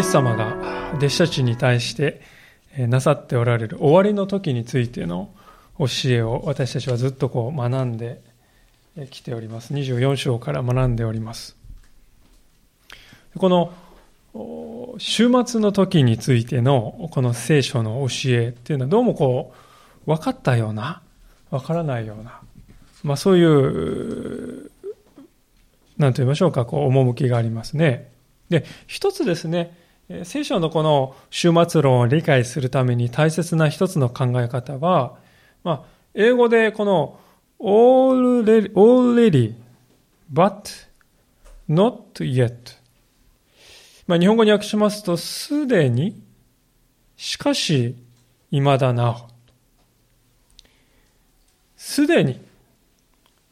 イエス様が弟子たちに対してなさっておられる終わりの時についての教えを私たちはずっとこう学んできております。24章から学んでおります。この週末の時についてのこの聖書の教えっていうのはどうもこう分かったような分からないような、まあ、そういう何と言いましょうかこう趣がありますね。で一つですね聖書のこの終末論を理解するために大切な一つの考え方は、まあ、英語でこの already, but not yet まあ、日本語に訳しますと、すでに、しかし、未だなお。すでに、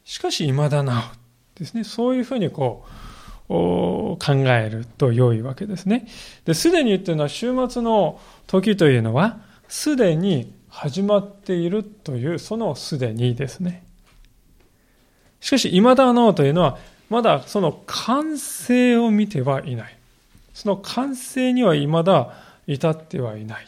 しかし未だなお。ですね。そういうふうにこう、考えると良いわけですね。で、すでにっていうのは週末の時というのは、すでに始まっているという、そのすでにですね。しかし、未だなおというのは、まだその完成を見てはいない。その完成には未だ至ってはいない。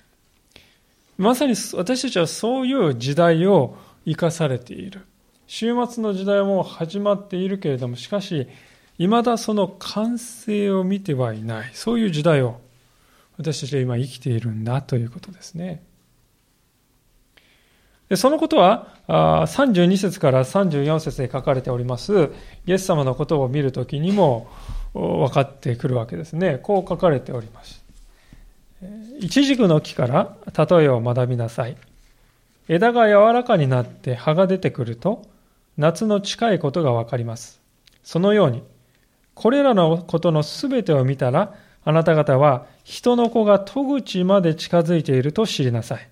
まさに私たちはそういう時代を生かされている。終末の時代も始まっているけれども、しかし、未だその完成を見てはいない。そういう時代を私たちは今生きているんだということですね。でそのことは、32節から34節で書かれております、イエス様のことを見るときにも、分かってくるわけですね。こう書かれております。一軸の木から例えを学びなさい。枝が柔らかになって葉が出てくると夏の近いことがわかります。そのように、これらのことのすべてを見たら、あなた方は人の子が戸口まで近づいていると知りなさい。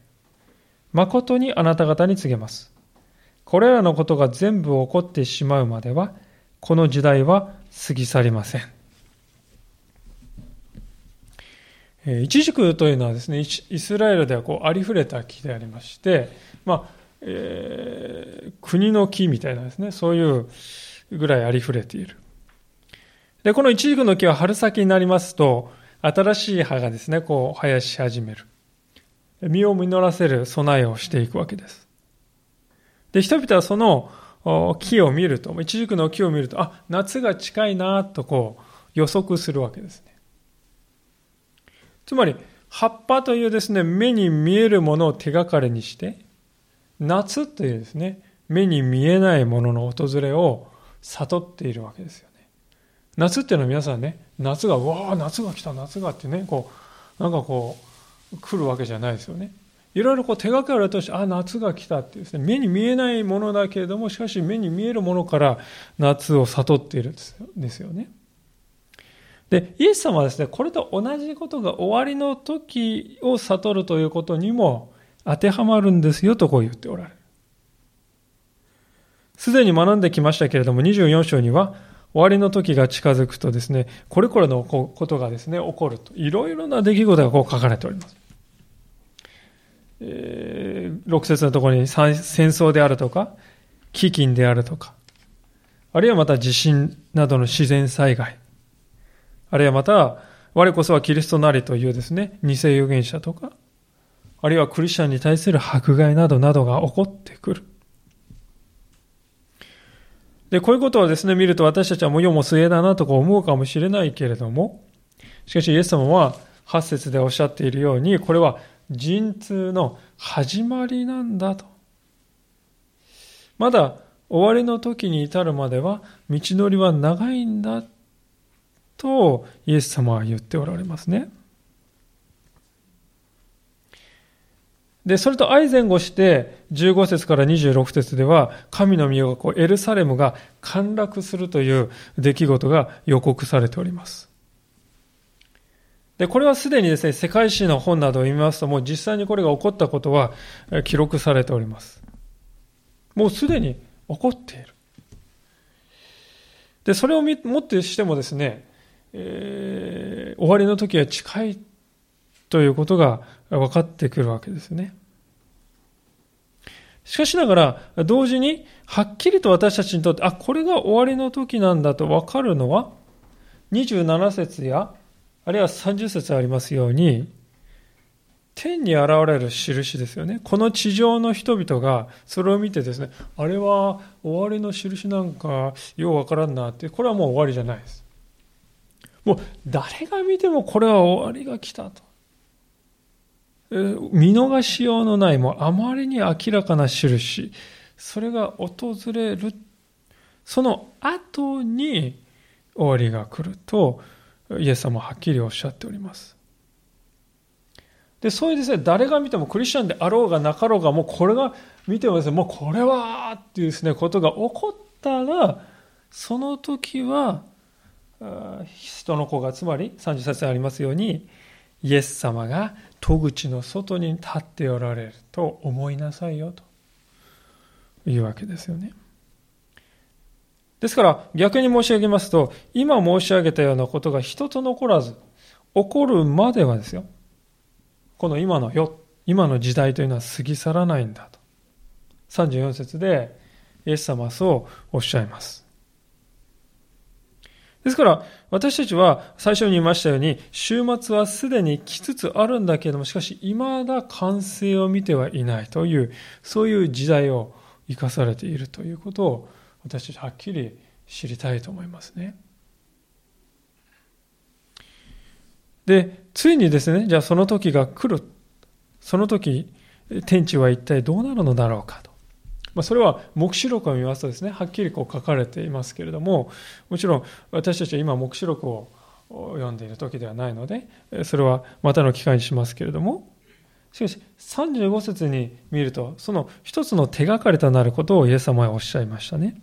誠にあなた方に告げます。これらのことが全部起こってしまうまでは、この時代は過ぎ去りません。イチジクというのはですね、イスラエルではこうありふれた木でありまして、まあ、えー、国の木みたいなですね、そういうぐらいありふれている。で、このイチジクの木は春先になりますと、新しい葉がですね、こう生やし始める。実を実らせる備えをしていくわけです。で、人々はその木を見ると、イチジクの木を見ると、あ、夏が近いなとこう予測するわけですね。つまり、葉っぱというですね、目に見えるものを手がかりにして、夏というですね、目に見えないものの訪れを悟っているわけですよ。夏っていうのは皆さんね、夏が、わあ、夏が来た、夏がってね、こう、なんかこう、来るわけじゃないですよね。いろいろこう手がかりとして、あ、夏が来たってですね、目に見えないものだけれども、しかし目に見えるものから夏を悟っているんですよね。で、イエス様はですね、これと同じことが終わりの時を悟るということにも当てはまるんですよとこう言っておられる。すでに学んできましたけれども、24章には、終わりの時が近づくとですね、これこれのことがですね、起こると。いろいろな出来事がこう書かれております。えー、6節のところに戦争であるとか、飢饉であるとか、あるいはまた地震などの自然災害、あるいはまた、我こそはキリストなりというですね、偽預言者とか、あるいはクリスチャンに対する迫害などなどが起こってくる。で、こういうことをですね、見ると私たちはもう世も末だなとか思うかもしれないけれども、しかしイエス様は8節でおっしゃっているように、これは陣痛の始まりなんだと。まだ終わりの時に至るまでは道のりは長いんだとイエス様は言っておられますね。で、それと相前後して、15節から26節では、神の御がこうエルサレムが陥落するという出来事が予告されております。で、これはすでにですね、世界史の本などを見ますと、もう実際にこれが起こったことは記録されております。もうすでに起こっている。で、それをもってしてもですね、えー、終わりの時は近いということが分かってくるわけですね。しかしながら、同時に、はっきりと私たちにとって、あ、これが終わりの時なんだと分かるのは、27節やあるいは30節ありますように、天に現れる印ですよね。この地上の人々がそれを見てですね、あれは終わりの印なんかようわからんなって、これはもう終わりじゃないです。もう誰が見てもこれは終わりが来たと。見逃しようのない、もうあまりに明らかな印、それが訪れる、その後に終わりが来ると、イエス様はっきりおっしゃっております。で、そういうですね、誰が見てもクリスチャンであろうがなかろうが、もうこれが見てもですね、もうこれはっていうですね、ことが起こったら、その時は、人の子が、つまり30節にありますように、イエス様が戸口の外に立っておられると思いなさいよというわけですよね。ですから逆に申し上げますと、今申し上げたようなことが一つ残らず、起こるまではですよ、この今の世、今の時代というのは過ぎ去らないんだと。34節で、イエス様はそうおっしゃいます。ですから、私たちは最初に言いましたように、週末はすでに来つつあるんだけれども、しかし、未だ完成を見てはいないという、そういう時代を生かされているということを、私たちはっきり知りたいと思いますね。で、ついにですね、じゃあその時が来る。その時、天地は一体どうなるのだろうかと。まあ、それは黙示録を見ますとですね、はっきりこう書かれていますけれども、もちろん私たちは今黙示録を読んでいる時ではないので、それはまたの機会にしますけれども、しかし35節に見ると、その一つの手がかりとなることをイエス様はおっしゃいましたね。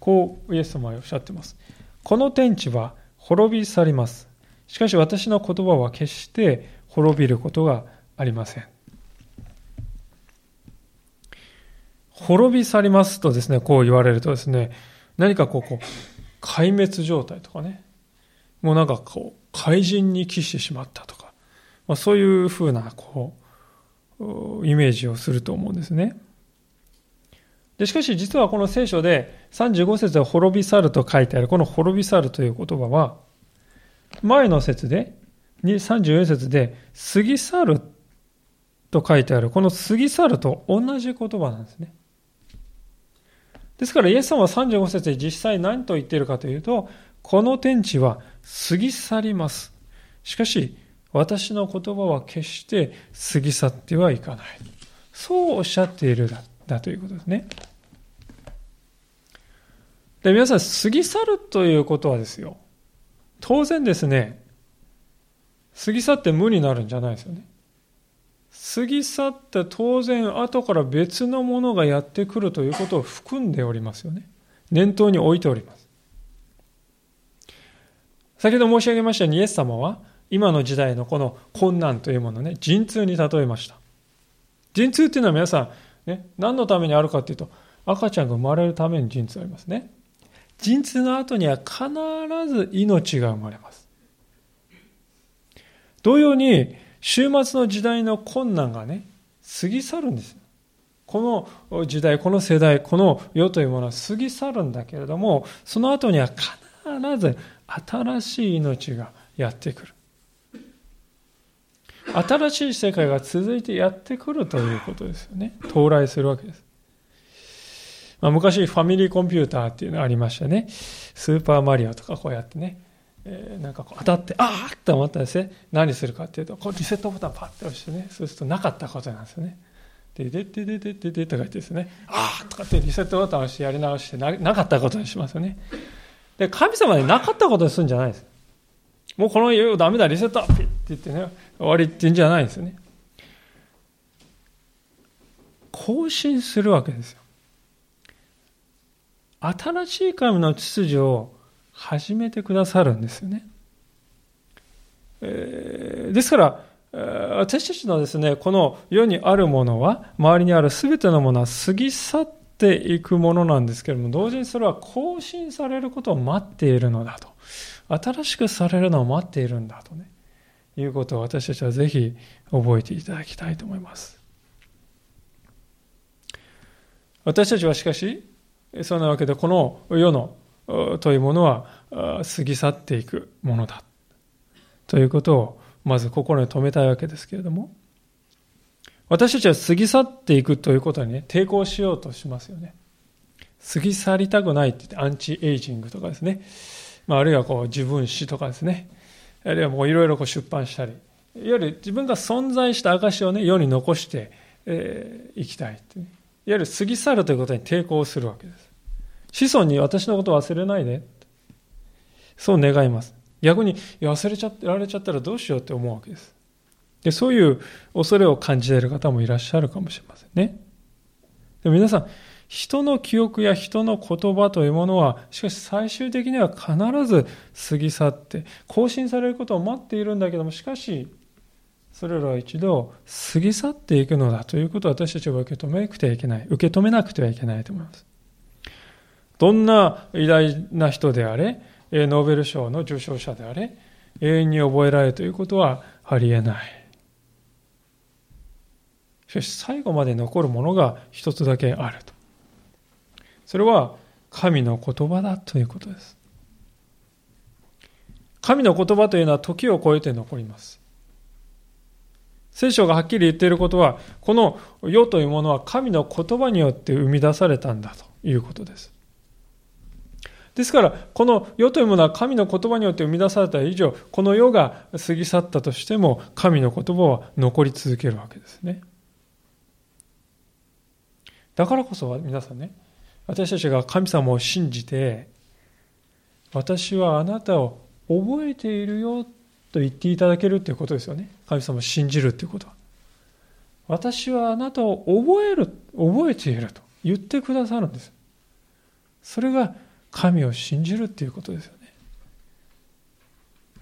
こうイエス様はおっしゃっています。この天地は滅び去ります。しかし私の言葉は決して滅びることがありません。滅び去りますとですね、こう言われるとですね、何かこう、こう壊滅状態とかね、もうなんかこう、怪人に帰してしまったとか、まあ、そういうふうな、こう、イメージをすると思うんですね。でしかし実はこの聖書で35節は滅び去ると書いてある、この滅び去るという言葉は、前の説で、34節で、過ぎ去ると書いてある、この過ぎ去ると同じ言葉なんですね。ですから、イエス様は35節で実際何と言っているかというと、この天地は過ぎ去ります。しかし、私の言葉は決して過ぎ去ってはいかない。そうおっしゃっているだだということですね。で、皆さん、過ぎ去るということはですよ。当然ですね、過ぎ去って無になるんじゃないですよね。過ぎ去って当然後から別のものがやってくるということを含んでおりますよね。念頭に置いております。先ほど申し上げましたようにイエス様は今の時代のこの困難というものをね、陣痛に例えました。陣痛っていうのは皆さん、ね、何のためにあるかっていうと、赤ちゃんが生まれるために陣痛ありますね。陣痛の後には必ず命が生まれます。同様に、週末の時代の困難がね、過ぎ去るんです。この時代、この世代、この世というものは過ぎ去るんだけれども、その後には必ず新しい命がやってくる。新しい世界が続いてやってくるということですよね。到来するわけです。まあ、昔ファミリーコンピューターっていうのがありましたね。スーパーマリオとかこうやってね、え、なんかこう当たって、ああって思ったんですね。何するかっていうと、こうリセットボタンパッて押してね、そうするとなかったことなんですよね。で、で、で、で、で、で、で、とか言ってですね、ああとかってリセットボタン押してやり直してな、なかったことにしますよね。で、神様でなかったことにするんじゃないです。もうこの家ダメだ、リセットピッって言ってね、終わりって言うんじゃないんですよね。更新するわけですよ。新しい神の秩序を始めてくださるんですよね。えー、ですから、私たちのですね、この世にあるものは、周りにある全てのものは過ぎ去っていくものなんですけれども、同時にそれは更新されることを待っているのだと。新しくされるのを待っているんだとね、いうことを私たちはぜひ覚えていただきたいと思います。私たちはしかし、そんなわけで、この世のというものは過ぎ去っていくものだ。ということをまず心に留めたいわけですけれども、私たちは過ぎ去っていくということにね、抵抗しようとしますよね。過ぎ去りたくないって言って、アンチエイジングとかですね。まあ、あるいはこう自分史とかですね。あるいはもういろいろ出版したり。いわゆる自分が存在した証をね、世に残して、えー、いきたい、いわゆる過ぎ去るということに抵抗するわけです。子孫に私のことを忘れないで。そう願います。逆に忘れちゃられちゃったらどうしようって思うわけです。でそういう恐れを感じている方もいらっしゃるかもしれませんね。でも皆さん、人の記憶や人の言葉というものは、しかし最終的には必ず過ぎ去って、更新されることを待っているんだけども、しかし、それらは一度過ぎ去っていくのだということを私たちは受け止めなくてはいけない。受け止めなくてはいけないと思います。どんな偉大な人であれ、ノーベル賞の受賞者であれ、永遠に覚えられるということはありえない。しかし最後まで残るものが一つだけあると。それは神の言葉だということです。神の言葉というのは時を超えて残ります。聖書がはっきり言っていることは、この世というものは神の言葉によって生み出されたんだということです。ですから、この世というものは神の言葉によって生み出された以上、この世が過ぎ去ったとしても、神の言葉は残り続けるわけですね。だからこそ皆さんね、私たちが神様を信じて、私はあなたを覚えているよと言っていただけるということですよね。神様を信じるということは。私はあなたを覚える、覚えていると言ってくださるんです。それが神を信じるっていうことですよね。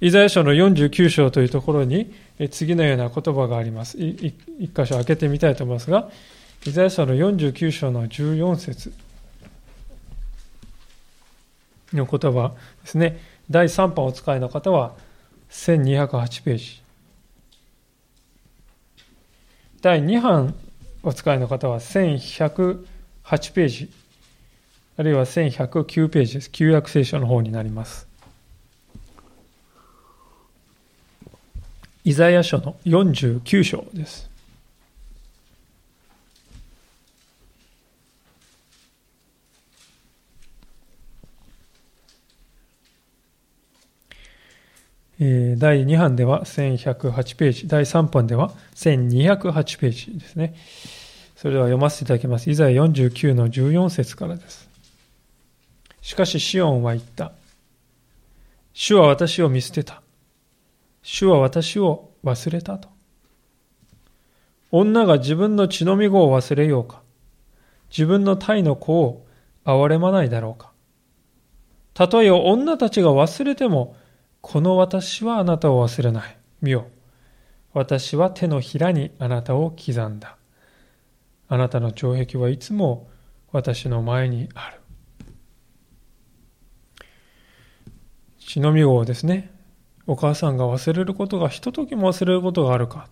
イザヤ書の49章というところに次のような言葉があります。一箇所開けてみたいと思いますが、イザヤ書の49章の14節の言葉ですね。第3版お使いの方は1208ページ。第2版お使いの方は1108ページ。あるいは1109ページです。旧約聖書の方になります。イザヤ書の49章です。第2版では1108ページ、第3版では1208ページですね。それでは読ませていただきます。イザヤ49の14節からです。しかしシオンは言った。主は私を見捨てた。主は私を忘れたと。女が自分の血のみ子を忘れようか。自分の体の子を憐れまないだろうか。たとえ女たちが忘れても、この私はあなたを忘れない。見よ。私は手のひらにあなたを刻んだ。あなたの城壁はいつも私の前にある。血のみ子をですね、お母さんが忘れることがひとときも忘れることがあるか。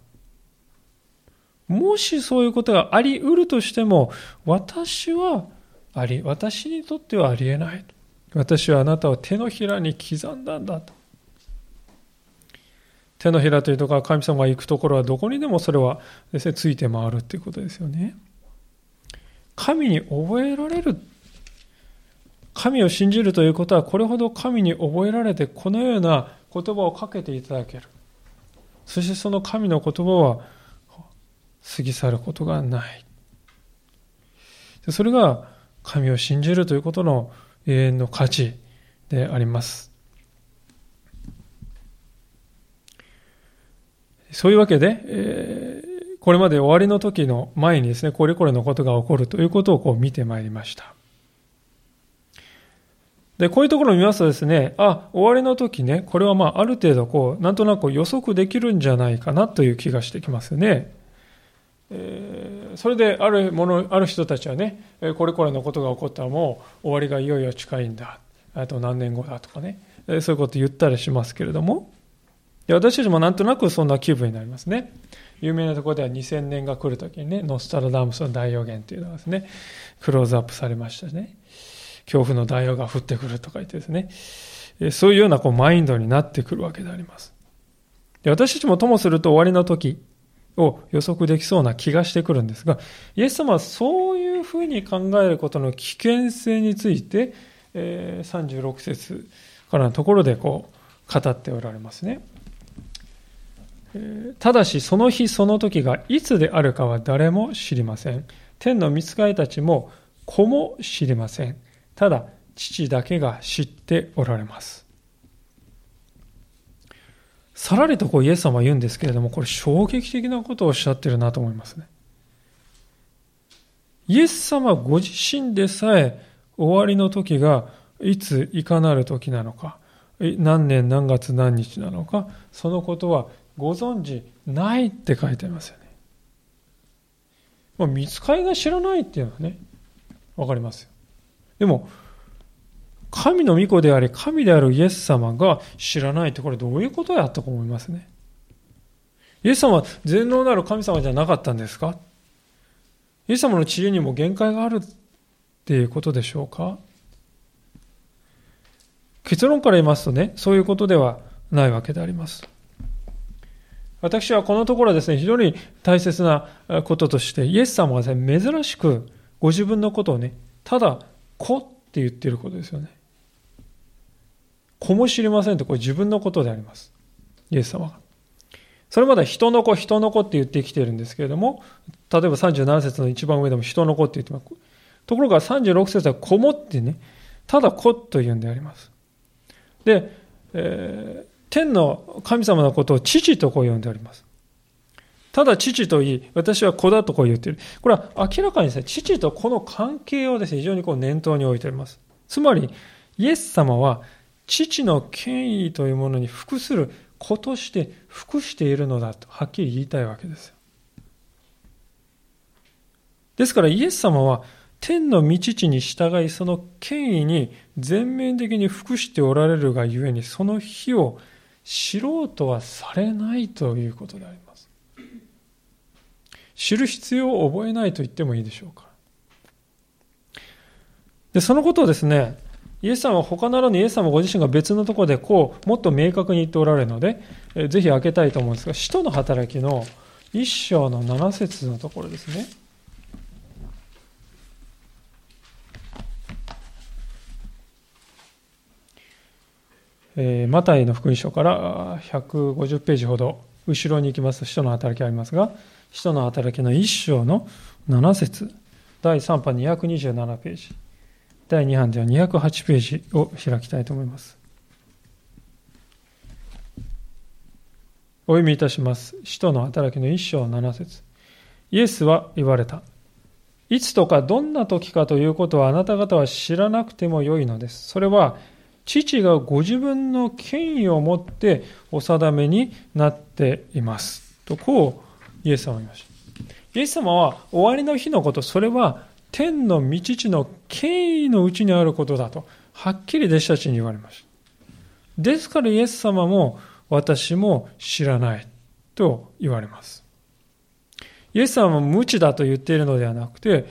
もしそういうことがあり得るとしても、私はあり、私にとってはありえない。私はあなたを手のひらに刻んだんだと。手のひらというところ神様が行くところはどこにでもそれはですね、ついて回るっていうことですよね。神に覚えられる。神を信じるということは、これほど神に覚えられて、このような言葉をかけていただける。そしてその神の言葉は過ぎ去ることがない。それが神を信じるということの永遠の価値であります。そういうわけで、えー、これまで終わりの時の前にですね、これこれのことが起こるということをこう見てまいりました。で、こういうところを見ますとですね、あ、終わりの時ね、これはまあある程度こう、なんとなく予測できるんじゃないかなという気がしてきますね。えー、それであるもの、ある人たちはね、これこれのことが起こったらもう終わりがいよいよ近いんだ。あと何年後だとかね、そういうこと言ったりしますけれども、私たちもなんとなくそんな気分になりますね。有名なところでは2000年が来るときにね、ノスタルダムスの大予言というのがですね、クローズアップされましたね。恐怖の大予が降ってくるとか言ってですね、そういうようなこうマインドになってくるわけであります。で私たちもともすると終わりの時を予測できそうな気がしてくるんですが、イエス様はそういうふうに考えることの危険性について、え、36節からのところでこう語っておられますね。ただしその日その時がいつであるかは誰も知りません。天の御使いたちも子も知りません。ただ父だけが知っておられます。さらりとこうイエス様は言うんですけれども、これ衝撃的なことをおっしゃってるなと思いますね。イエス様ご自身でさえ終わりの時がいついかなる時なのか、何年何月何日なのか、そのことはご存知ないって書いてありますよね。まあ、見つかりが知らないっていうのはね、わかりますよ。でも、神の御子であり、神であるイエス様が知らないってこれどういうことやと思いますね。イエス様は全能なる神様じゃなかったんですか？イエス様の知恵にも限界があるっていうことでしょうか？結論から言いますとね、そういうことではないわけであります。私はこのところですね、非常に大切なこととして、イエス様がですね、珍しくご自分のことをね、ただ、子って言ってることですよね。子も知りませんと、これ自分のことであります。イエス様が。それまで人の子、人の子って言ってきてるんですけれども、例えば37節の一番上でも人の子って言ってます。ところが36節は子もってね、ただ子と言うんであります。で、えー、天の神様のことを父とこう呼んでおります。ただ父と言い、私は子だとこう言っている。これは明らかにですね、父と子の関係をですね、非常にこう念頭に置いております。つまり、イエス様は父の権威というものに服する子として服しているのだとはっきり言いたいわけですよ。ですからイエス様は天の御父に従いその権威に全面的に服しておられるがゆえにその日を知ろうとはされないということであります。知る必要を覚えないと言ってもいいでしょうか。で、そのことをですね、イエス様は他ならぬイエス様ご自身が別のところでこう、もっと明確に言っておられるので、えぜひ開けたいと思うんですが、使徒の働きの一章の7節のところですね。えー、マタイの福音書から150ページほど後ろに行きますと、使徒の働きありますが、使徒の働きの一章の7節第3版227ページ。第2版では208ページを開きたいと思います。お読みいたします。使徒の働きの一章七節イエスは言われた。いつとかどんな時かということはあなた方は知らなくてもよいのです。それは父がご自分の権威を持ってお定めになっています。とこうイエス様は言いました。イエス様は終わりの日のこと、それは天の御父の権威のうちにあることだと、はっきり弟子たちに言われました。ですからイエス様も私も知らないと言われます。イエス様も無知だと言っているのではなくて、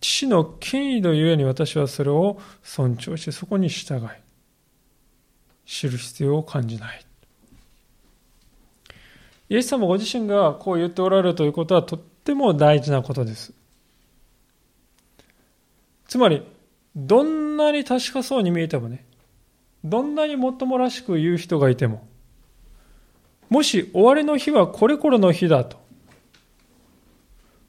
父の権威のゆえに私はそれを尊重してそこに従い、知る必要を感じない。イエス様ご自身がこう言っておられるということはとっても大事なことです。つまり、どんなに確かそうに見えてもね、どんなにもっともらしく言う人がいても、もし終わりの日はこれこれの日だと、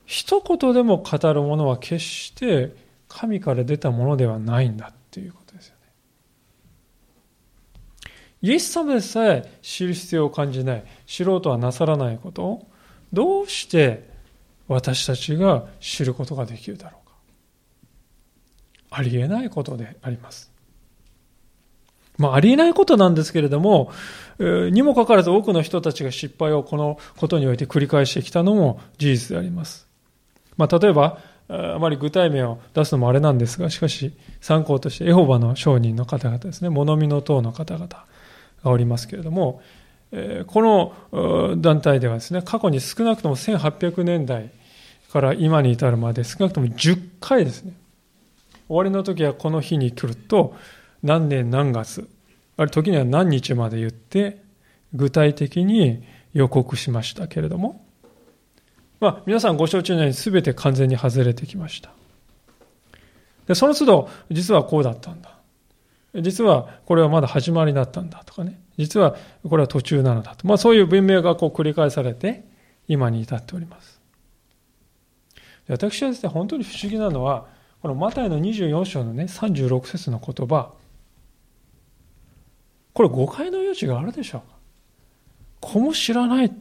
一言でも語るものは決して神から出たものではないんだっていうことですよね。イエス様でさえ知る必要を感じない、知ろうとはなさらないことを、どうして私たちが知ることができるだろうかありえないことであります。まあ、ありえないことなんですけれども、にもかかわらず多くの人たちが失敗をこのことにおいて繰り返してきたのも事実であります。まあ、例えば、あまり具体名を出すのもあれなんですが、しかし参考としてエホバの商人の方々ですね、物見の党の方々おりますけれども、この団体ではですね、過去に少なくとも1800年代から今に至るまで少なくとも10回ですね、終わりの時はこの日に来ると何年何月ある時には何日まで言って具体的に予告しましたけれども、まあ、皆さんご承知のように全て完全に外れてきました。で、その都度、実はこうだったんだ。実はこれはまだ始まりだったんだとかね。実はこれは途中なのだと。まあそういう文明がこう繰り返されて、今に至っております。私はですね、本当に不思議なのは、このマタイの24章のね、36節の言葉、これ誤解の余地があるでしょうか子も知らない。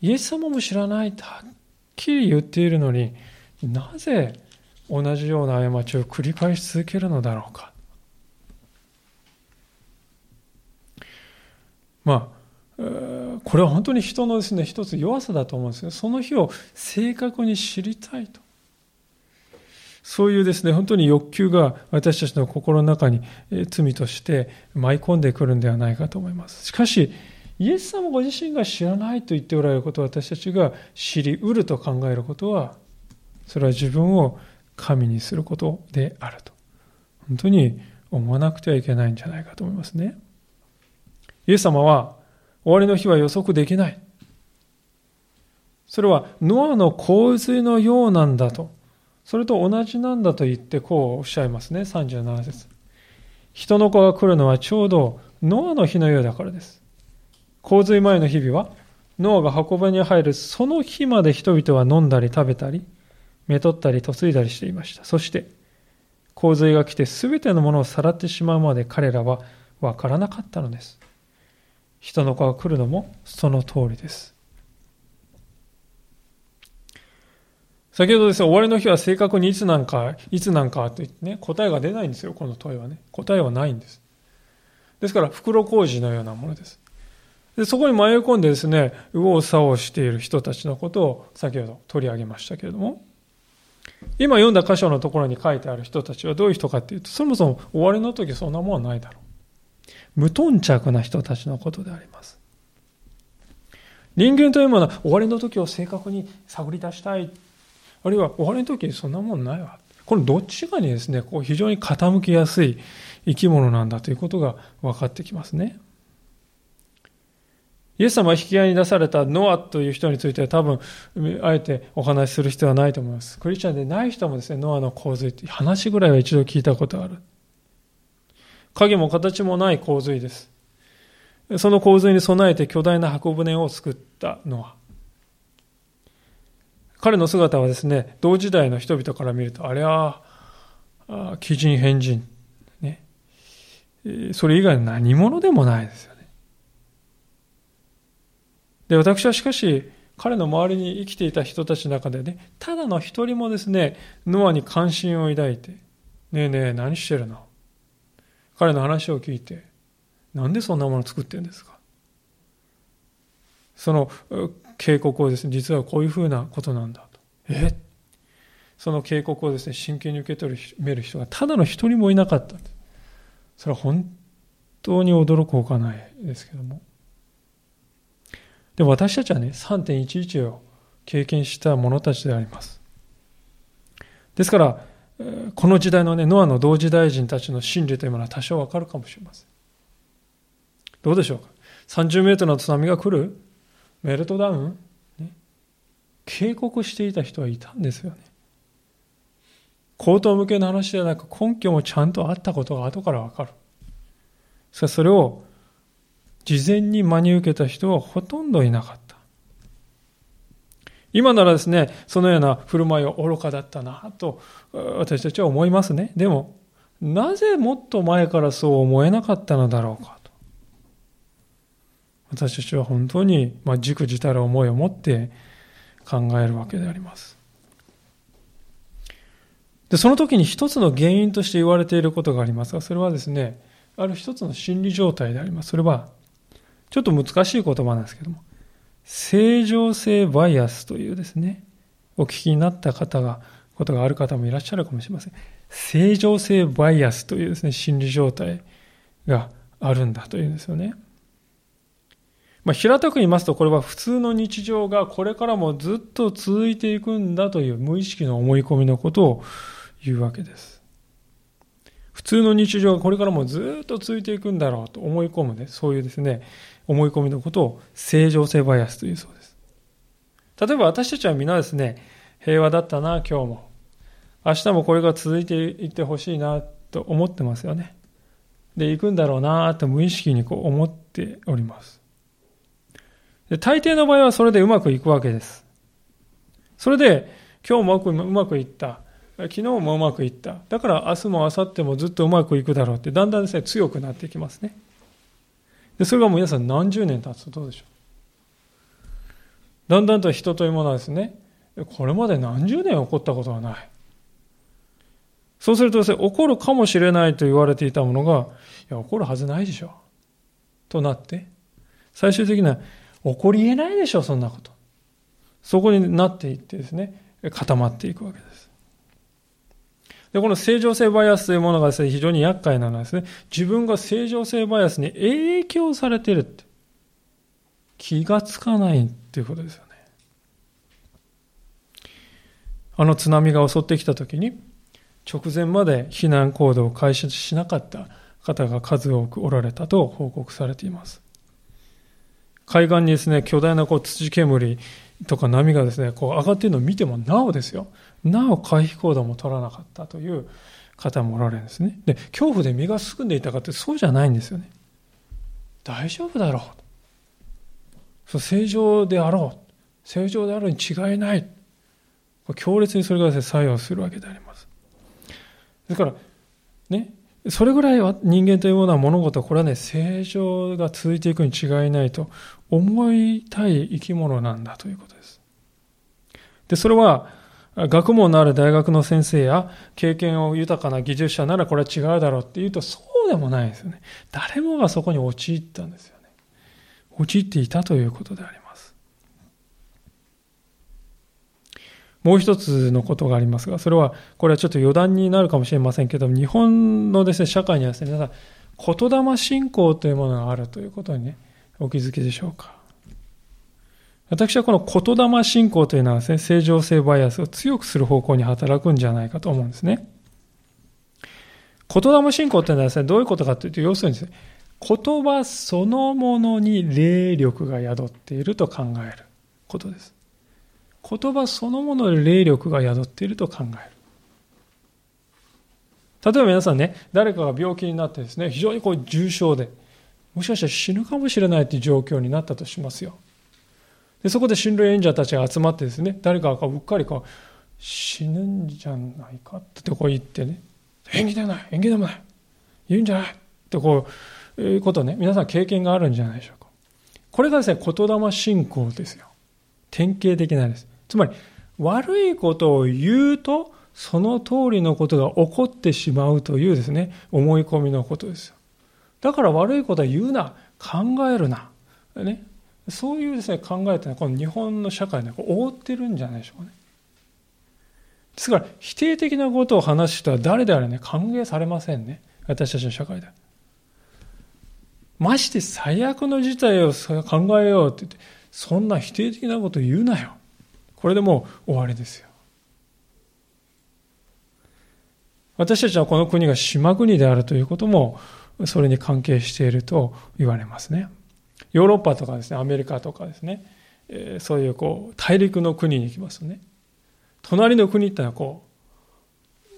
イエス様も知らないはっきり言っているのになぜ同じような過ちを繰り返し続けるのだろうか。まあ、これは本当に人のですね、一つ弱さだと思うんですよ。その日を正確に知りたいと。そういうですね、本当に欲求が私たちの心の中に罪として舞い込んでくるんではないかと思います。しかし、イエス様ご自身が知らないと言っておられることを私たちが知り得ると考えることは、それは自分を神にすることであると。本当に思わなくてはいけないんじゃないかと思いますね。イエス様は終わりの日は予測できない。それはノアの洪水のようなんだと。それと同じなんだと言ってこうおっしゃいますね。37節人の子が来るのはちょうどノアの日のようだからです。洪水前の日々は、ノアが運びに入るその日まで人々は飲んだり食べたり、めとったり嫁いだりしていました。そして、洪水が来て全てのものをさらってしまうまで彼らは分からなかったのです。人の子が来るのもその通りです。先ほどですね、終わりの日は正確にいつなんか、いつなんかと言ってね、答えが出ないんですよ、この問いはね。答えはないんです。ですから、袋小路のようなものです。でそこに迷い込んでですね、右往左往している人たちのことを先ほど取り上げましたけれども、今読んだ箇所のところに書いてある人たちはどういう人かっていうと、そもそも終わりの時そんなもんはないだろう。無頓着な人たちのことであります。人間というものは終わりの時を正確に探り出したい。あるいは終わりの時にそんなもんないわ。このどっちかにですね、こう非常に傾きやすい生き物なんだということが分かってきますね。イエス様が引き合いに出されたノアという人については多分、あえてお話しする必要はないと思います。クリスチャンでない人もですね、ノアの洪水って話ぐらいは一度聞いたことがある。影も形もない洪水です。その洪水に備えて巨大な箱舟を作ったノア。彼の姿はですね、同時代の人々から見ると、あれは、奇人変人。ね。それ以外の何者でもないですよね。で、私はしかし、彼の周りに生きていた人たちの中でね、ただの一人もですね、ノアに関心を抱いて、ねえねえ、何してるの？彼の話を聞いて、なんでそんなもの作ってるんですか？その警告をですね、実はこういうふうなことなんだと。え？その警告をですね、真剣に受け取る人がただの一人もいなかった。それは本当に驚くほかないですけども。でも私たちはね、3.11を経験した者たちであります。ですから、この時代のね、ノアの同時代人たちの心理というものは多少わかるかもしれません。どうでしょうか ?30 メートルの津波が来る？メルトダウン、ね、警告していた人はいたんですよね。口頭向けの話ではなく根拠もちゃんとあったことが後からわかる。それを事前に真に受けた人はほとんどいなかった。今ならですね、そのような振る舞いは愚かだったなと私たちは思いますね。でも、なぜもっと前からそう思えなかったのだろうかと。私たちは本当に、まあ、じくじたる思いを持って考えるわけであります。で、その時に一つの原因として言われていることがありますが、それはですね、ある一つの心理状態であります。それは、ちょっと難しい言葉なんですけども、正常性バイアスというですね、お聞きになった方が、ことがある方もいらっしゃるかもしれません。正常性バイアスというですね、心理状態があるんだというんですよね。まあ、平たく言いますと、これは普通の日常がこれからもずっと続いていくんだという無意識の思い込みのことを言うわけです。普通の日常がこれからもずっと続いていくんだろうと思い込むね、そういうですね、思い込みのことを正常性バイアスというそうです。例えば私たちは皆ですね、平和だったな、今日も。明日もこれが続いていってほしいなと思ってますよね。で、行くんだろうなと無意識にこう思っております。で大抵の場合はそれでうまくいくわけです。それで、今日もうまくいった。昨日もうまくいった。だから明日も明後日もずっとうまくいくだろうって、だんだんですね、強くなっていきますね。で、それがもう皆さん何十年経つとどうでしょう？だんだんと人というものはですね、これまで何十年起こったことはない。そうするとですね、起こるかもしれないと言われていたものが、いや、起こるはずないでしょ。となって、最終的には、起こり得ないでしょ、そんなこと。そこになっていってですね、固まっていくわけです。で、この正常性バイアスというものがですね、非常に厄介なのはですね、自分が正常性バイアスに影響されてるって、気がつかないっていうことですよね。あの津波が襲ってきたときに、直前まで避難行動を開始しなかった方が数多くおられたと報告されています。海岸にですね、巨大なこう土煙とか波がですね、こう上がっているのを見てもなおですよ。なお回避行動も取らなかったという方もおられるんですね。で、恐怖で身がすくんでいたかってそうじゃないんですよね。大丈夫だろう。そう正常であろう。正常であるに違いない。強烈にそれがですね、作用するわけであります。ですから、ね、それぐらいは人間というものは物事、これはね、正常が続いていくに違いないと思いたい生き物なんだということです。で、それは、学問のある大学の先生や経験を豊かな技術者ならこれは違うだろうって言うとそうでもないですよね。誰もがそこに陥ったんですよね。陥っていたということであります。もう一つのことがありますが、それは、これはちょっと余談になるかもしれませんけども、日本のですね、社会にはですね、皆さん、言霊信仰というものがあるということにね、お気づきでしょうか。私はこの言霊信仰というのはですね、正常性バイアスを強くする方向に働くんじゃないかと思うんですね。言霊信仰というのはですね、どういうことかというと、要するにですね、言葉そのものに霊力が宿っていると考えることです。言葉そのもので霊力が宿っていると考える。例えば皆さんね、誰かが病気になってですね、非常にこう重症で、もしかしたら死ぬかもしれないという状況になったとしますよ。でそこで親類演者たちが集まってですね、誰かがうっかりこう、死ぬんじゃないかってこう言ってね、縁起でもない、縁起でもない、言うんじゃないってこう、いうことね、皆さん経験があるんじゃないでしょうか。これがですね、言霊信仰ですよ。典型的なです。つまり、悪いことを言うと、その通りのことが起こってしまうというですね、思い込みのことですよ。だから悪いことは言うな、考えるな。ね、そういうですね、考えってのは、この日本の社会で覆ってるんじゃないでしょうかね。ですから、否定的なことを話す人は誰であれね、歓迎されませんね。私たちの社会で。まして最悪の事態を考えようって言って、そんな否定的なこと言うなよ。これでもう終わりですよ。私たちはこの国が島国であるということも、それに関係していると言われますね。ヨーロッパとかですね、アメリカとかですね、え、そういうこう、大陸の国に行きますとね、隣の国ってのはこ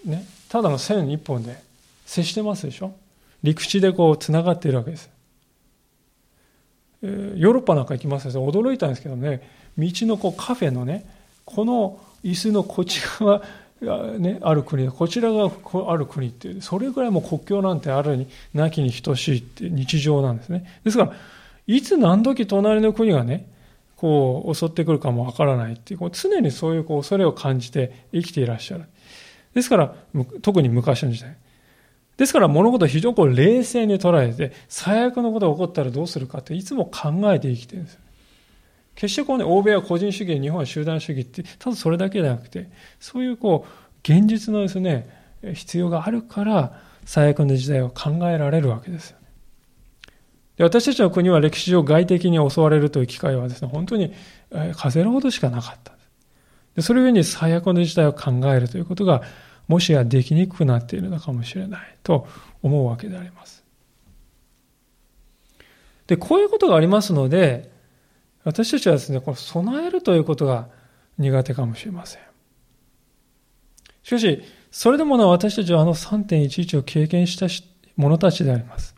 う、ね、ただの線一本で接してますでしょ。陸地でこう、つながっているわけです。え、ヨーロッパなんか行きますと驚いたんですけどね、道のこうカフェのね、この椅子のこっち側が、ね、ある国こちらがある国ってそれぐらいも国境なんてあるになきに等しいって日常なんですね。ですからいつ何時隣の国がねこう襲ってくるかもわからないっていうこう常にそういうこう恐れを感じて生きていらっしゃる。ですから特に昔の時代。ですから物事を非常にこう冷静に捉えて最悪のことが起こったらどうするかっていつも考えて生きてるんです決してこうね、欧米は個人主義、日本は集団主義って、ただそれだけじゃなくて、そういうこう、現実のですね、必要があるから、最悪の時代を考えられるわけです。で私たちの国は歴史上外敵に襲われるという機会はですね、本当に風のほどしかなかった。でそれゆえに最悪の時代を考えるということがもしやできにくくなっているのかもしれないと思うわけであります。で、こういうことがありますので、私たちはですね、この備えるということが苦手かもしれません。しかし、それでもな私たちはあの3.11を経験した者たちであります。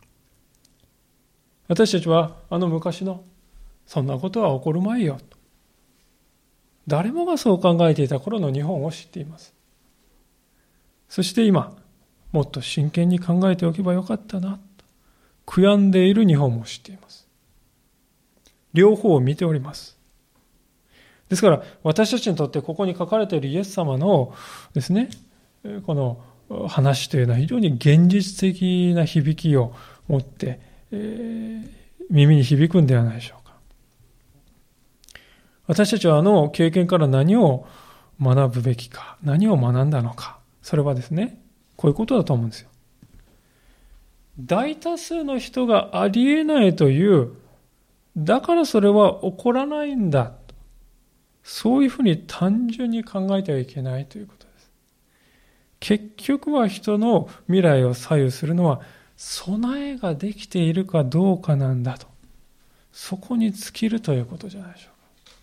私たちはあの昔のそんなことは起こるまいよと。誰もがそう考えていた頃の日本を知っています。そして今、もっと真剣に考えておけばよかったなと、悔やんでいる日本も知っています。両方を見ております。ですから、私たちにとってここに書かれているイエス様のですね、この話というのは非常に現実的な響きを持って、え、耳に響くんではないでしょうか。私たちはあの経験から何を学ぶべきか、何を学んだのか、それはですね、こういうことだと思うんですよ。大多数の人がありえないという、だからそれは起こらないんだ。そういうふうに単純に考えてはいけないということです。結局は人の未来を左右するのは、備えができているかどうかなんだと。そこに尽きるということじゃないでしょうか。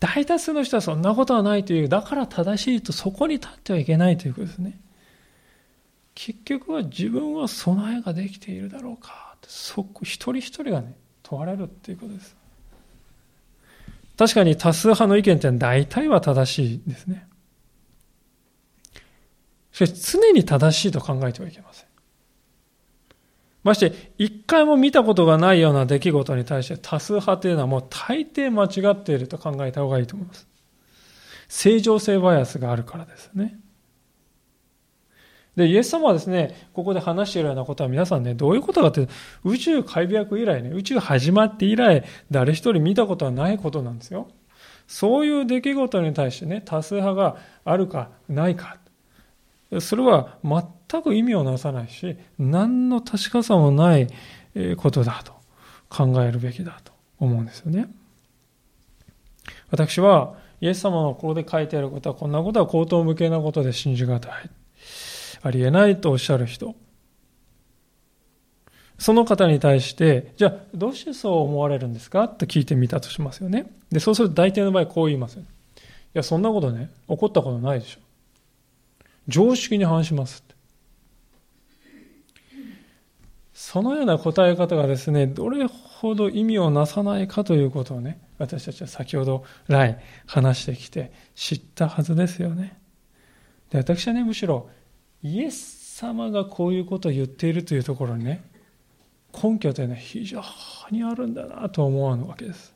大多数の人はそんなことはないという、だから正しいとそこに立ってはいけないということですね。結局は自分は備えができているだろうか、そこ、一人一人がね、問われるっていうことです。確かに多数派の意見って大体は正しいですね。しかし常に正しいと考えてはいけません。まして、一回も見たことがないような出来事に対して多数派というのはもう大抵間違っていると考えた方がいいと思います。正常性バイアスがあるからですね。で、イエス様はですね、ここで話しているようなことは皆さんね、どういうことかって、宇宙開闢以来ね、宇宙始まって以来、誰一人見たことはないことなんですよ。そういう出来事に対してね、多数派があるかないか。それは全全く意味をなさないし、何の確かさもないことだと考えるべきだと思うんですよね。私は、イエス様のここで書いてあることは、こんなことは口頭無形なことで信じがたい。ありえないとおっしゃる人。その方に対して、じゃあ、どうしてそう思われるんですか？と聞いてみたとしますよね。で、そうすると大抵の場合こう言います、いや、そんなことね、起こったことないでしょ。常識に反しますそのような答え方がですね、どれほど意味をなさないかということをね、私たちは先ほど来話してきて知ったはずですよね。で私はね、むしろイエス様がこういうことを言っているというところにね、根拠というのは非常にあるんだなと思わぬわけです。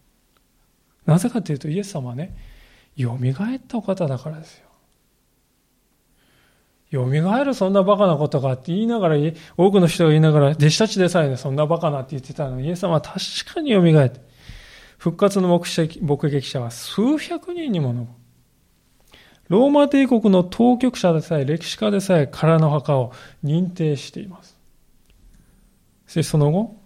なぜかというとイエス様はね、蘇ったお方だからですよ。蘇るそんなバカなことがって言いながら、多くの人が言いながら、弟子たちでさえね、そんなバカなって言ってたのに、イエス様は確かに蘇って、復活の目撃者は数百人にも上る。ローマ帝国の当局者でさえ、歴史家でさえ、空の墓を認定しています。そしてその後、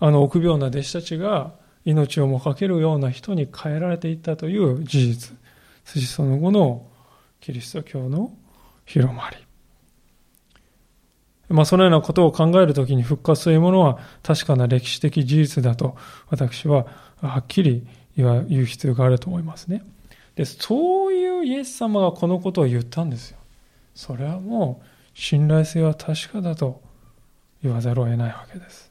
あの臆病な弟子たちが命をもかけるような人に変えられていったという事実。そしてその後のキリスト教の広まり。まあ、そのようなことを考えるときに復活というものは確かな歴史的事実だと私ははっきり言う必要があると思いますね。で、そういうイエス様がこのことを言ったんですよ。それはもう信頼性は確かだと言わざるを得ないわけです。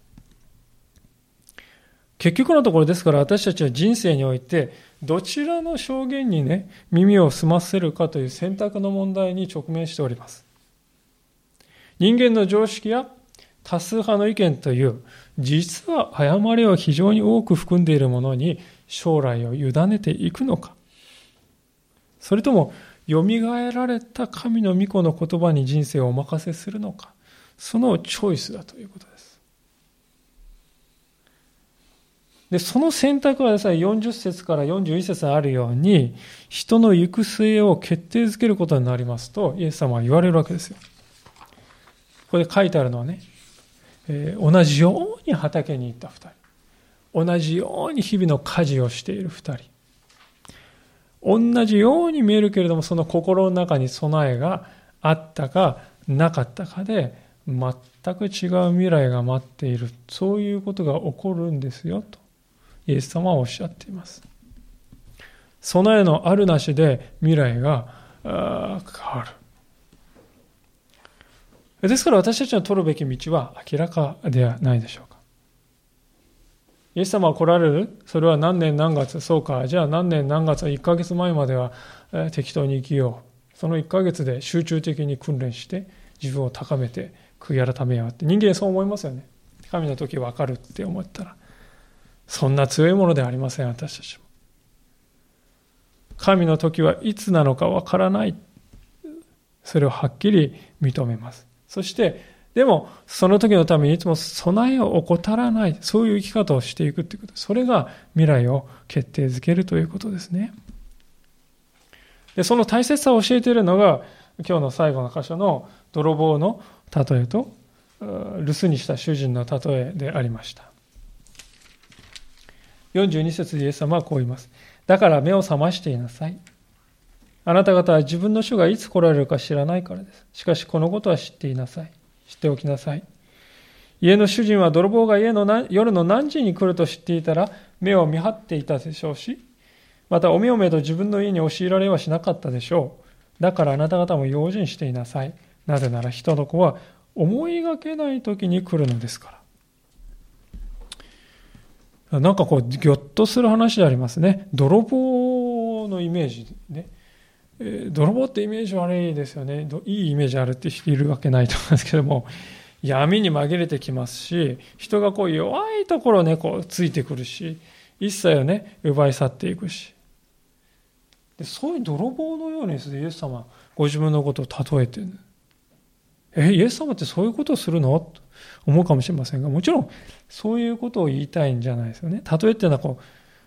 結局のところですから私たちは人生においてどちらの証言にね、耳を澄ませるかという選択の問題に直面しております。人間の常識や多数派の意見という、実は誤りを非常に多く含んでいるものに将来を委ねていくのか。それとも、蘇られた神の御子の言葉に人生をお任せするのか。そのチョイスだということです。で、その選択はですね、40節から41節にあるように、人の行く末を決定づけることになりますと、イエス様は言われるわけですよ。ここで書いてあるのはね、えー、同じように畑に行った二人。同じように日々の家事をしている二人。同じように見えるけれども、その心の中に備えがあったかなかったかで、全く違う未来が待っている。そういうことが起こるんですよ、と、イエス様はおっしゃっています。備えのあるなしで未来が変わる。ですから私たちの取るべき道は明らかではないでしょうか。イエス様は来られる？それは何年何月？そうか。じゃあ何年何月？1ヶ月前までは適当に生きよう。その1ヶ月で集中的に訓練して自分を高めて悔い改めようって。人間そう思いますよね。神の時わかるって思ったら。そんな強いものではありません、私たちも。神の時はいつなのかわからない。それをはっきり認めます。そして、でも、その時のためにいつも備えを怠らない、そういう生き方をしていくということ。それが未来を決定づけるということですね。で、その大切さを教えているのが、今日の最後の箇所の泥棒の例えと、留守にした主人の例えでありました。42節でイエス様はこう言います。だから目を覚ましていなさい。あなた方は自分の主がいつ来られるか知らないからです。しかしこのことは知っていなさい。知っておきなさい。家の主人は泥棒が家の夜の何時に来ると知っていたら目を見張っていたでしょうし、またおめおめと自分の家に押し入られはしなかったでしょう。だからあなた方も用心していなさい。なぜなら人の子は思いがけない時に来るのですから。なんかこう、ぎょっとする話でありますね。泥棒のイメージね。え泥棒ってイメージ悪いですよね。いいイメージあるって人いるわけないと思いますけども、闇に紛れてきますし、人がこう弱いところをね、こうついてくるし、一切をね、奪い去っていくし。でそういう泥棒のようにですね、イエス様、ご自分のことを例えてる。え、イエス様ってそういうことをするの？と思うかもしれませんが、もちろん、そういうことを言いたいんじゃないですよね。例えっていうのはこう、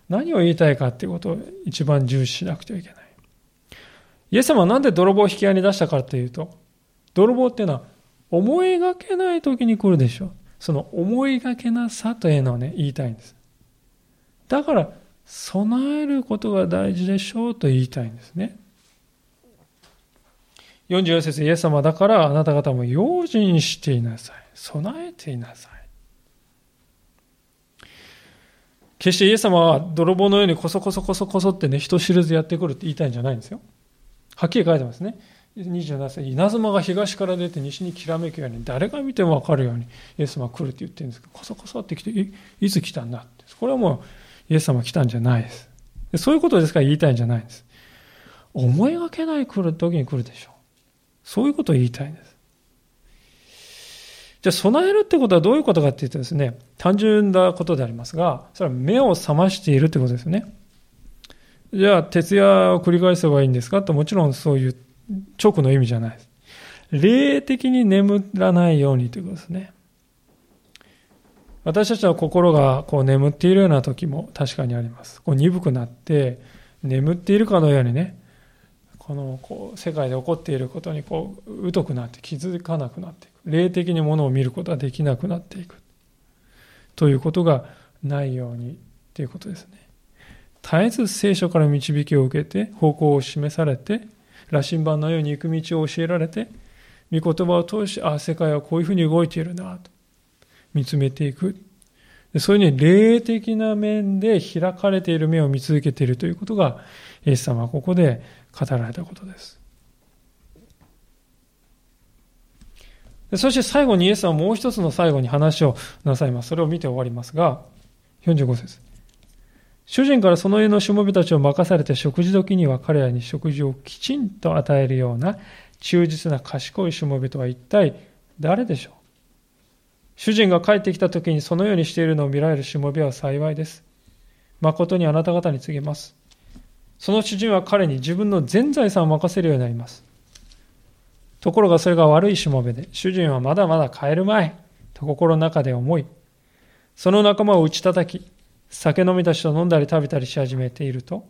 何を言いたいかっていうことを一番重視しなくてはいけない。イエス様はなんで泥棒を引き合いに出したかというと、泥棒っていうのは思いがけない時に来るでしょう。その思いがけなさというのをね、言いたいんです。だから、備えることが大事でしょうと言いたいんですね。44節イエス様だからあなた方も用心していなさい。備えていなさい。決してイエス様は泥棒のようにこそこそこそこそってね、人知れずやってくるって言いたいんじゃないんですよ。はっきり書いてますね。27歳、稲妻が東から出て西にきらめくように、誰が見ても分かるように、イエス様は来るって言ってるんですけど、こそこそって来て、いいつ来たんだって。これはもう、イエス様来たんじゃないです。そういうことですから言いたいんじゃないんです。思いがけない来る時に来るでしょう。そういうことを言いたいんです。じゃあ、備えるってことはどういうことかっていうとですね、単純なことでありますが、それは目を覚ましているってことですよね。じゃあ、徹夜を繰り返せばいいんですか？と、もちろんそういう直の意味じゃないです。霊的に眠らないようにということですね。私たちの心がこう眠っているような時も確かにあります。こう鈍くなって眠っているかのようにね、このこう世界で起こっていることにこう疎くなって気づかなくなっていく。霊的にものを見ることができなくなっていく。ということがないようにということですね。絶えず聖書から導きを受けて、方向を示されて、羅針盤のように行く道を教えられて、御言葉を通し、ああ、世界はこういうふうに動いているなと見つめていく。そういうふうに霊的な面で開かれている目を見続けているということが、イエス様はここで語られたことです。そして最後にイエスはもう一つの最後に話をなさいます。それを見て終わりますが、45節主人からその家のしもべたちを任されて食事時には彼らに食事をきちんと与えるような忠実な賢いしもべとは一体誰でしょう？主人が帰ってきた時にそのようにしているのを見られるしもべは幸いです。誠にあなた方に告げます。その主人は彼に自分の全財産を任せるようになります。ところがそれが悪いしもべで、主人はまだまだ帰るまいと心の中で思い、その仲間を打ち叩き、酒飲みたちと飲んだり食べたりし始めていると、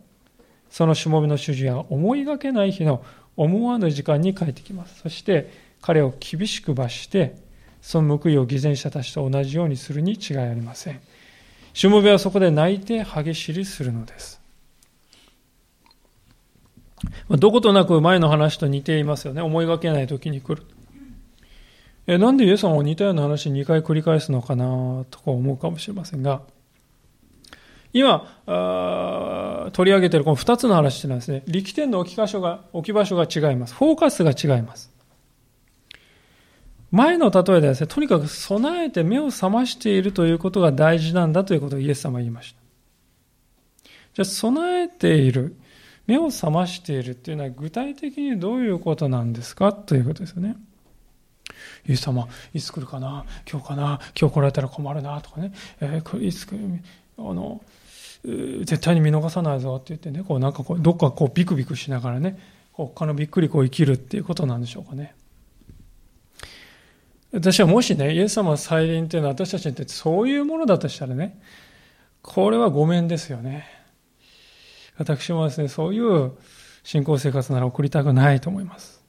そのしもべの主人は思いがけない日の思わぬ時間に帰ってきます。そして彼を厳しく罰して、その報いを偽善者たちと同じようにするに違いありません。しもべはそこで泣いて歯ぎしりするのです。どことなく前の話と似ていますよね。思いがけない時に来る。え、なんでイエス様も似たような話2回繰り返すのかなとか思うかもしれませんが、今、取り上げているこの2つの話というのはですね、力点の置き場所が、置き場所が違います。フォーカスが違います。前の例えではですね、とにかく備えて目を覚ましているということが大事なんだということをイエス様は言いました。じゃあ、備えている、目を覚ましているっていうのは具体的にどういうことなんですかということですよね。イエス様、いつ来るかな？今日かな？今日来られたら困るなとかね。えー、いつ来る？あの、絶対に見逃さないぞって言ってね、こうなんかこう、どっかこうビクビクしながらね、他のびっくりこう生きるっていうことなんでしょうかね。私はもしね、イエス様再臨っていうのは私たちにとってそういうものだとしたらね、これはごめんですよね。私もですね、そういう信仰生活なら送りたくないと思います。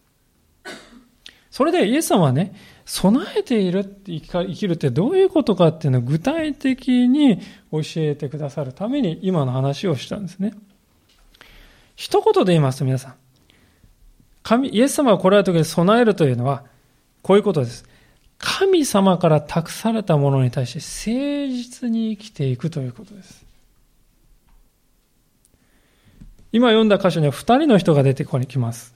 それでイエス様はね、備えている生きるってどういうことかっていうのを具体的に教えてくださるために今の話をしたんですね。一言で言いますと皆さん、神、イエス様が来られた時に備えるというのは、こういうことです。神様から託されたものに対して誠実に生きていくということです。今読んだ箇所には二人の人が出てこにきます。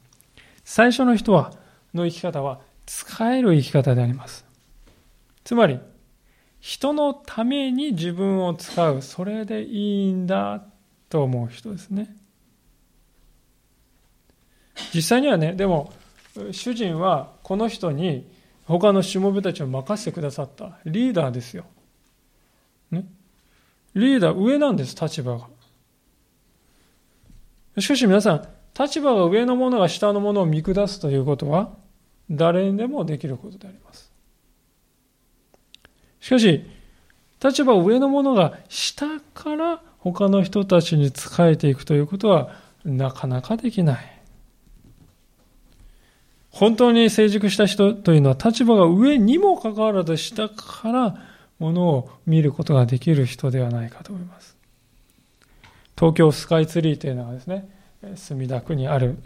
最初の人は、の生き方は使える生き方であります。つまり、人のために自分を使う、それでいいんだと思う人ですね。実際にはね、でも、主人はこの人に他のしもべたちを任せてくださったリーダーですよ。ね。リーダー、上なんです、立場が。しかし皆さん、立場が上の者が下の者を見下すということは、誰にでもできることであります。しかし、立場上の者が下から他の人たちに仕えていくということはなかなかできない。本当に成熟した人というのは立場が上にもかかわらず下からものを見ることができる人ではないかと思います。東京スカイツリーというのはですね、墨田区にある、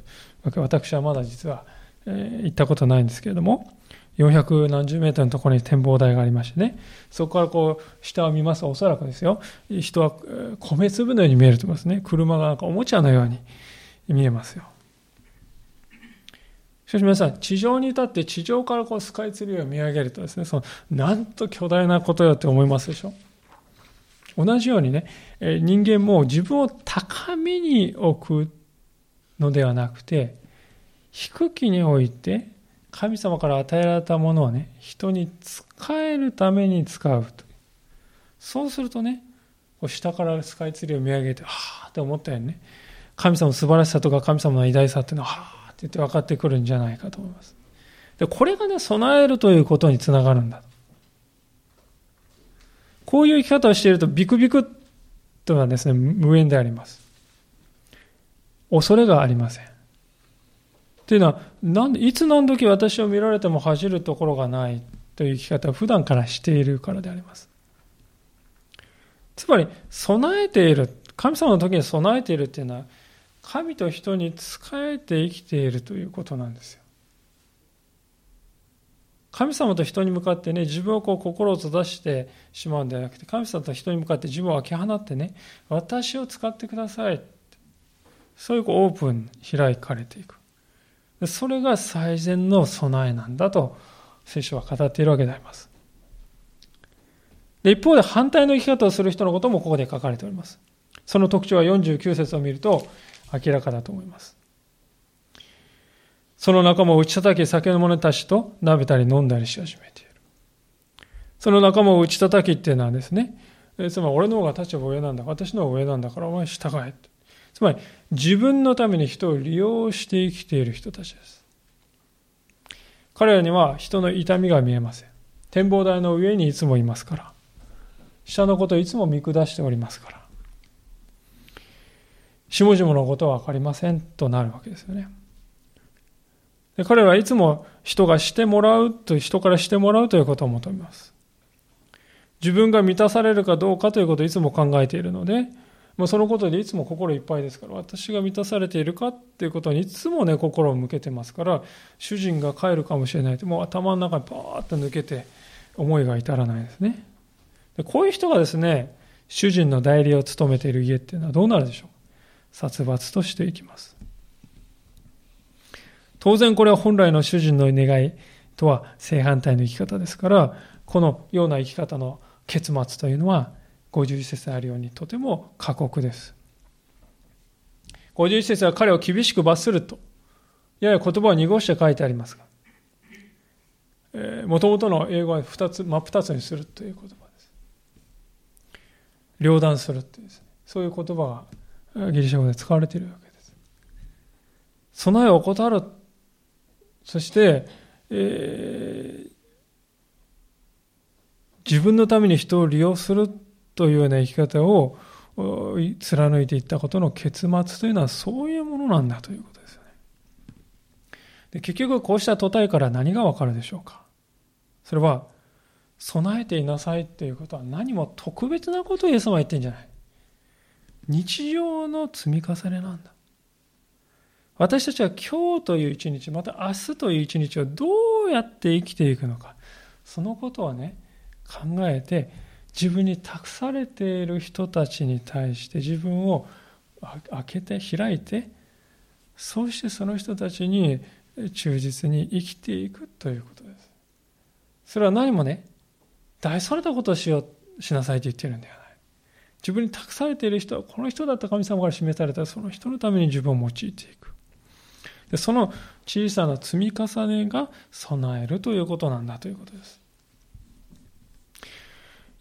私はまだ実はえ行ったことないんですけれども、400何十メートルのところに展望台がありましてね、そこからこう、下を見ますと、おそらくですよ、人は米粒のように見えると思いますね。車がなんかおもちゃのように見えますよ。しかし皆さん、地上に立って地上からこうスカイツリーを見上げるとですね、その、なんと巨大なことよって思いますでしょ？同じようにね、人間も自分を高みに置くのではなくて、低きにおいて神様から与えられたものをね人に使えるために使うと。そうするとね下からスカイツリーを見上げてはあって思ったようにね。神様の素晴らしさとか神様の偉大さっていうのははあって言って分かってくるんじゃないかと思います。でこれがね備えるということにつながるんだこういう生き方をしているとビクビクとはですね無縁であります恐れがありませんというのは、なん、いつ何時私を見られても恥じるところがないという生き方を普段からしているからであります。つまり、備えている、神様の時に備えているっていうのは、神と人に仕えて生きているということなんですよ。神様と人に向かってね、自分をこう心を閉ざしてしまうんではなくて、神様と人に向かって自分を開け放ってね、私を使ってください。そういうこうオープン開かれていく。それが最善の備えなんだと聖書は語っているわけであります。で一方で反対の生き方をする人のこともここで書かれております。その特徴は49節を見ると明らかだと思います。その仲間を打ち叩き酒の者たちと鍋べたり飲んだりし始めている。その仲間を打ち叩きっていうのはですね、つまり俺の方が立場上なんだ、私の方が上なんだからお前従え。つまり自分のために人を利用して生きている人たちです。彼らには人の痛みが見えません。展望台の上にいつもいますから。下のことをいつも見下しておりますから。下々のことは分かりませんとなるわけですよね。で彼はいつも人がしてもらうと、人からしてもらうということを求めます。自分が満たされるかどうかということをいつも考えているので、もうそのことでいつも心いっぱいですから、私が満たされているかっていうことにいつもね、心を向けてますから、主人が帰るかもしれないと、もう頭の中にパーッと抜けて、思いが至らないですね。でこういう人がですね、主人の代理を務めている家っていうのはどうなるでしょう？殺伐としていきます。当然これは本来の主人の願いとは正反対の生き方ですから、このような生き方の結末というのは51節であるようにとても過酷です。51節は彼を厳しく罰すると、やや言葉を濁して書いてありますが、もともとの英語は2つ、真っ二つにするという言葉です。両断するっていうですね、そういう言葉がギリシャ語で使われているわけです。備えを怠る、そして、えー、自分のために人を利用するというような生き方を貫いていったことの結末というのはそういうものなんだということですよね。で結局こうした答えから何がわかるでしょうか？それは備えていなさいっていうことは何も特別なことをイエス様は言ってんじゃない。日常の積み重ねなんだ。私たちは今日という一日、また明日という一日をどうやって生きていくのか。そのことをね、考えて自分に託されている人たちに対して自分を開けて開いてそうしてその人たちに忠実に生きていくということですそれは何もね大それたことをしようしなさいと言ってるんではない自分に託されている人はこの人だった神様から示されたその人のために自分を用いていくでその小さな積み重ねが備えるということなんだということです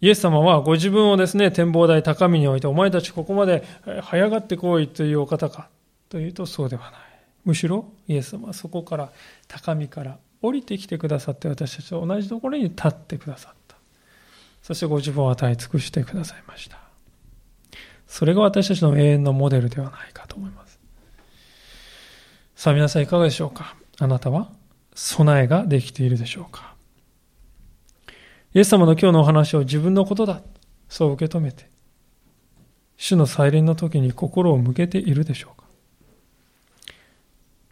イエス様はご自分をですね、展望台高みに置いて、お前たちここまで早がってこいというお方かというとそうではない。むしろ、イエス様はそこから高みから降りてきてくださって私たちと同じところに立ってくださった。そしてご自分を与え尽くしてくださいました。それが私たちの永遠のモデルではないかと思います。さあ皆さんいかがでしょうか？あなたは？備えができているでしょうか？イエス様の今日のお話を自分のことだ、そう受け止めて、主の再臨の時に心を向けているでしょうか？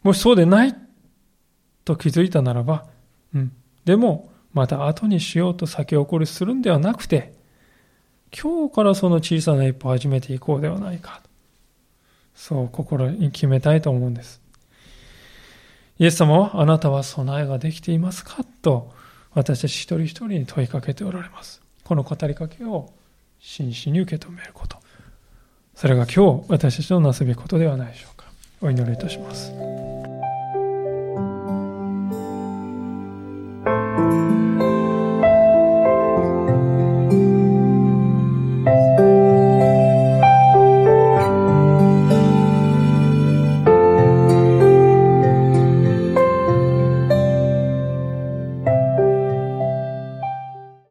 もしそうでないと気づいたならば、うん、でも、また後にしようと先送りするんではなくて、今日からその小さな一歩を始めていこうではないか。そう心に決めたいと思うんです。イエス様はあなたは備えができていますか？と私たち一人一人に問いかけておられます。この語りかけを真摯に受け止めること。それが今日私たちのなすべきことではないでしょうか。お祈りいたします。